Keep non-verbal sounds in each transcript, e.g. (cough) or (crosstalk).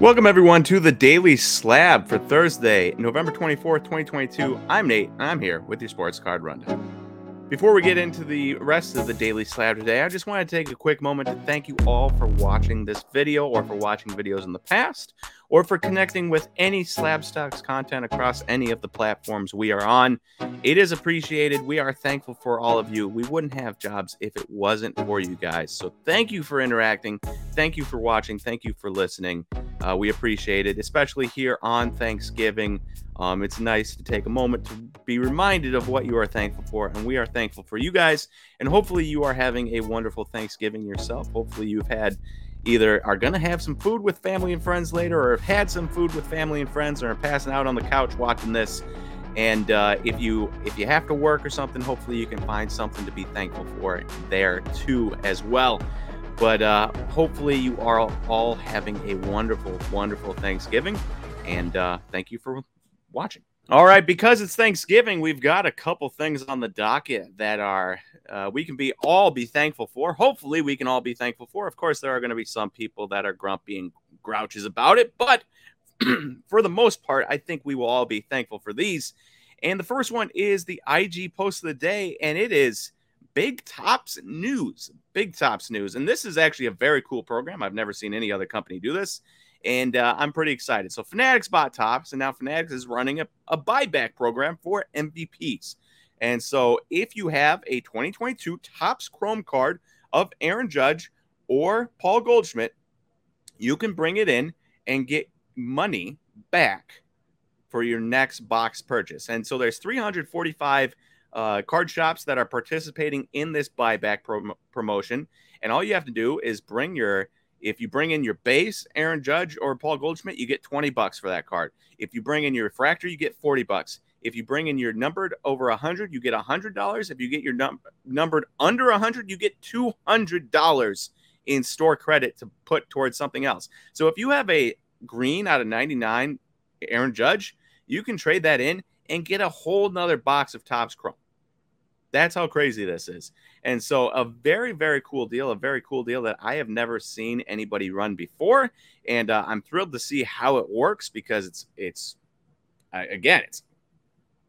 Welcome, everyone, to the Daily Slab for Thursday, November 24th, 2022. I'm Nate, and I'm here with your sports card rundown. Before we get into the rest of the Daily Slab today, I just want to take a quick moment to thank you all for watching this video or for watching videos in the past or for connecting with any Slab Stocks content across any of the platforms we are on. It is appreciated. We are thankful for all of you. We wouldn't have jobs if it wasn't for you guys. So thank you for interacting. Thank you for watching. Thank you for listening. Uh, we appreciate it, especially here on Thanksgiving. Um, it's nice to take a moment to be reminded of what you are thankful for, and we are thankful for you guys. And hopefully, you are having a wonderful Thanksgiving yourself. Hopefully, you've had either are going to have some food with family and friends later, or have had some food with family and friends, or are passing out on the couch watching this. And uh, if you if you have to work or something, hopefully you can find something to be thankful for there too as well. But uh, hopefully you are all having a wonderful, wonderful Thanksgiving. And uh, thank you for watching. All right, because it's Thanksgiving, we've got a couple things on the docket that are uh, we can be all be thankful for. Hopefully, we can all be thankful for. Of course, there are going to be some people that are grumpy and grouches about it, but (clears throat) for the most part, I think we will all be thankful for these. And the first one is the IG post of the day, and it is Big Topps News. Big Topps News, and this is actually a very cool program. I've never seen any other company do this and uh, I'm pretty excited. So Fanatics bought Topps, and now Fanatics is running a, a buyback program for MVPs. And so if you have a 2022 Topps Chrome card of Aaron Judge or Paul Goldschmidt, you can bring it in and get money back for your next box purchase. And so there's 345 uh, card shops that are participating in this buyback prom- promotion. And all you have to do is bring your if you bring in your base, Aaron Judge or Paul Goldschmidt, you get 20 bucks for that card. If you bring in your refractor, you get 40 bucks. If you bring in your numbered over 100, you get $100. If you get your num- numbered under 100, you get $200 in store credit to put towards something else. So if you have a green out of 99 Aaron Judge, you can trade that in and get a whole nother box of Topps Chrome. That's how crazy this is. And so, a very, very cool deal, a very cool deal that I have never seen anybody run before. And uh, I'm thrilled to see how it works because it's, it's, uh, again, it's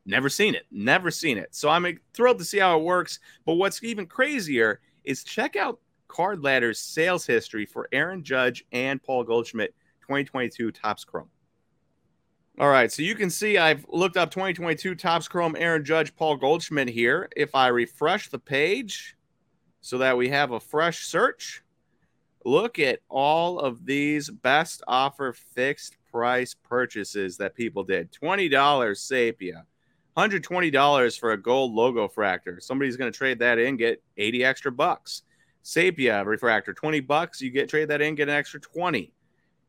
never seen it, never seen it. So, I'm thrilled to see how it works. But what's even crazier is check out Card Ladder's sales history for Aaron Judge and Paul Goldschmidt 2022 Topps Chrome. All right, so you can see I've looked up 2022 Topps Chrome Aaron Judge Paul Goldschmidt here. If I refresh the page so that we have a fresh search, look at all of these best offer fixed price purchases that people did. $20 Sepia, $120 for a gold logo fractor. Somebody's going to trade that in, get 80 extra bucks. Sepia refractor, 20 bucks, you get trade that in, get an extra 20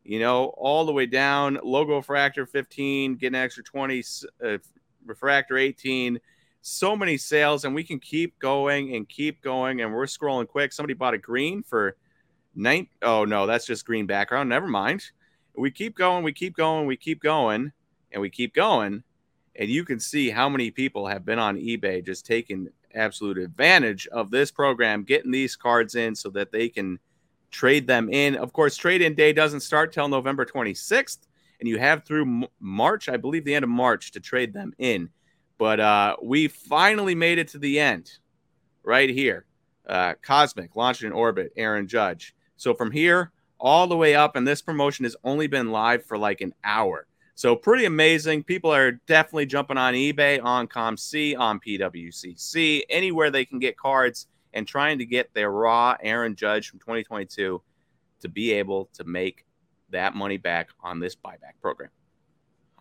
you know, all the way down. Logo refractor 15, get an extra 20, uh, refractor 18. So many sales, and we can keep going and keep going. And we're scrolling quick. Somebody bought a green for nine. Oh no, that's just green background. Never mind. We keep going, we keep going, we keep going, and we keep going. And you can see how many people have been on eBay just taking absolute advantage of this program, getting these cards in so that they can trade them in. Of course, trade in day doesn't start till November 26th, and you have through March, I believe, the end of March to trade them in. But uh, we finally made it to the end right here. Uh, Cosmic launched in orbit, Aaron Judge. So from here all the way up, and this promotion has only been live for like an hour. So pretty amazing. People are definitely jumping on eBay, on COMC, on PWCC, anywhere they can get cards and trying to get their raw Aaron Judge from 2022 to be able to make that money back on this buyback program.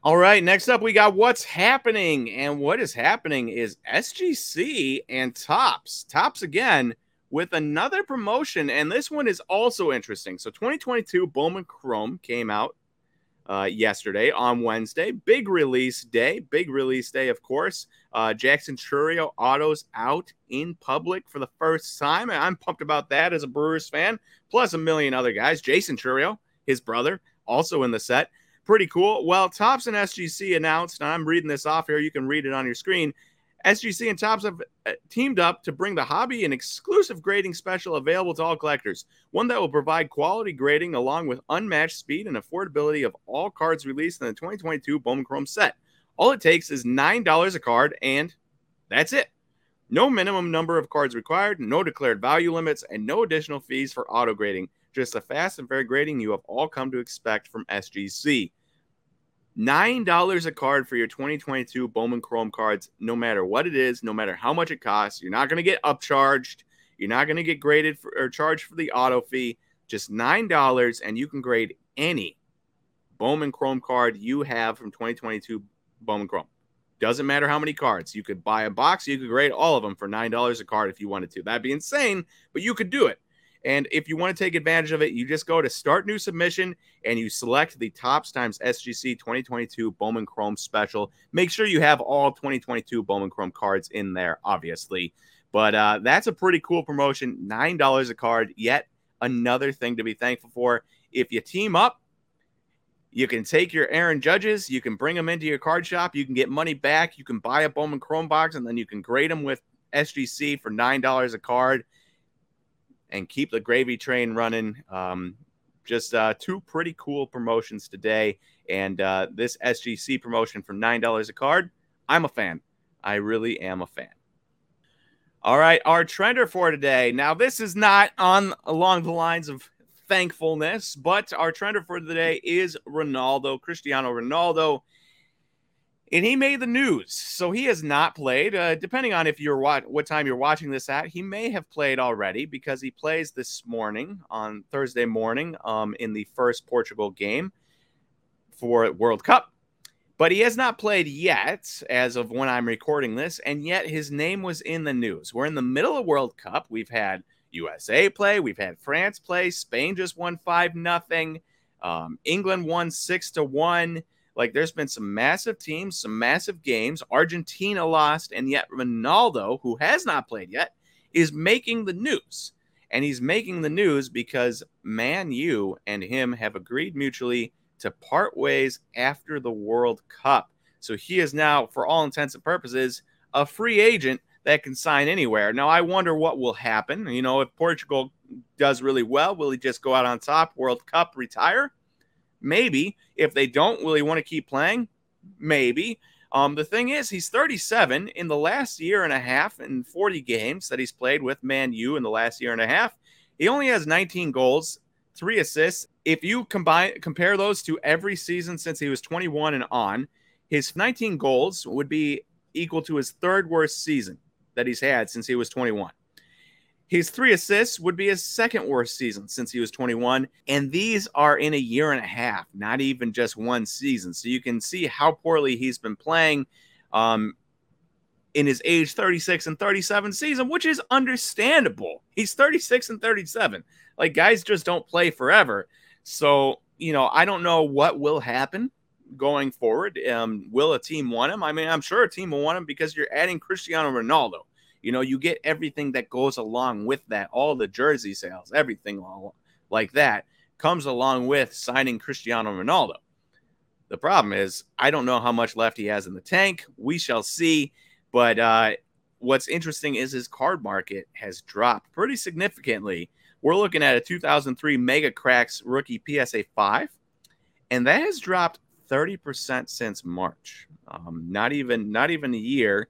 All right, next up we got what's happening. And what is happening is SGC and Topps, Topps again with another promotion. And this one is also interesting. So 2022 Bowman Chrome came out uh, yesterday on Wednesday. Big release day. Big release day, of course. Uh, Jackson Chourio autos out in public for the first time. And I'm pumped about that as a Brewers fan, plus a million other guys. Jaison Chourio, his brother, also in the set. Pretty cool. Well, Topps and SGC announced, and I'm reading this off here. You can read it on your screen. SGC and Topps have uh, teamed up to bring the hobby an exclusive grading special available to all collectors. One that will provide quality grading along with unmatched speed and affordability of all cards released in the 2022 Bowman Chrome set. All it takes is $9 a card, and that's it. No minimum number of cards required, no declared value limits, and no additional fees for auto grading. Just the fast and fair grading you have all come to expect from SGC. $9 a card for your 2022 Bowman Chrome cards, no matter what it is, no matter how much it costs. You're not going to get upcharged. You're not going to get graded for, or charged for the auto fee. Just $9, and you can grade any Bowman Chrome card you have from 2022 Bowman Chrome. Doesn't matter how many cards. You could buy a box, you could grade all of them for $9 a card if you wanted to. That'd be insane, but you could do it. And if you want to take advantage of it, you just go to start new submission and you select the Topps times SGC 2022 Bowman Chrome special. Make sure you have all 2022 Bowman Chrome cards in there, obviously. But uh, that's a pretty cool promotion. $9 a card. Yet another thing to be thankful for. If you team up, you can take your Aaron Judges, you can bring them into your card shop, you can get money back, you can buy a Bowman Chrome box, and then you can grade them with SGC for $9 a card and keep the gravy train running. Um, just uh, two pretty cool promotions today. And uh, this SGC promotion for $9 a card, I'm a fan. I really am a fan. All right, our trender for today. Now, this is not on along the lines of thankfulness, but our trender for the day is Ronaldo, Cristiano Ronaldo and he made the news. So he has not played. Uh, depending on if you're what what time you're watching this at, he may have played already because he plays this morning on Thursday morning um, in the first Portugal game for World Cup. But he has not played yet as of when I'm recording this, and yet his name was in the news. We're in the middle of World Cup. We've had USA play, we've had France play, Spain just won five nothing, um, England won six to one. Like there's been some massive teams, some massive games. Argentina lost, and yet Ronaldo, who has not played yet, is making the news. And he's making the news because Man U and him have agreed mutually to part ways after the World Cup. So he is now, for all intents and purposes, a free agent that can sign anywhere. Now, I wonder what will happen. You know, if Portugal does really well, will he just go out on top, World Cup, retire? Maybe. If they don't, will he want to keep playing? Maybe. Um, the thing is, he's 37 in the last year and a half and 40 games that he's played with Man U in the last year and a half. He only has 19 goals, three assists. If you combine compare those to every season since he was 21 and on, his 19 goals would be equal to his third worst season that he's had since he was 21. His three assists would be his second worst season since he was 21. And these are in a year and a half, not even just one season. So you can see how poorly he's been playing um, in his age 36 and 37 season, which is understandable. He's 36 and 37. Like guys just don't play forever. So, you know, I don't know what will happen going forward. Um, will a team want him? I mean, I'm sure a team will want him because you're adding Cristiano Ronaldo. You know, you get everything that goes along with that, all the jersey sales, everything like that comes along with signing Cristiano Ronaldo. The problem is, I don't know how much left he has in the tank. We shall see. But uh, what's interesting is his card market has dropped pretty significantly. We're looking at a 2003 Mega Craques rookie PSA 5, and that has dropped 30% since March. Um, not even not even a year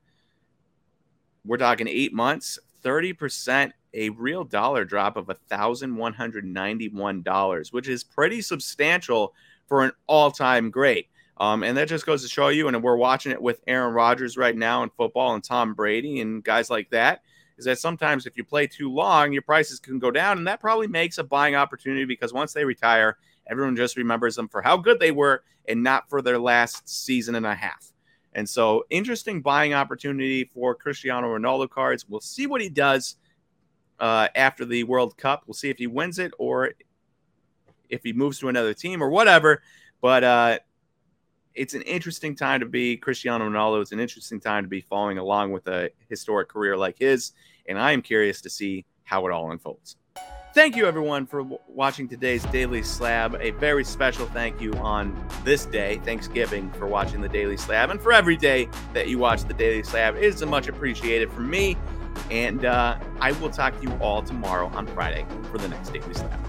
we're talking eight months, 30%, a real dollar drop of $1,191, which is pretty substantial for an all time great. Um, and that just goes to show you, and we're watching it with Aaron Rodgers right now in football and Tom Brady and guys like that, is that sometimes if you play too long, your prices can go down. And that probably makes a buying opportunity because once they retire, everyone just remembers them for how good they were and not for their last season and a half. And so, interesting buying opportunity for Cristiano Ronaldo cards. We'll see what he does uh, after the World Cup. We'll see if he wins it or if he moves to another team or whatever. But uh, it's an interesting time to be Cristiano Ronaldo. It's an interesting time to be following along with a historic career like his. And I am curious to see how it all unfolds. Thank you, everyone, for watching today's Daily Slab. A very special thank you on this day, Thanksgiving, for watching the Daily Slab. And for every day that you watch the Daily Slab, it is much appreciated from me. And uh, I will talk to you all tomorrow on Friday for the next Daily Slab.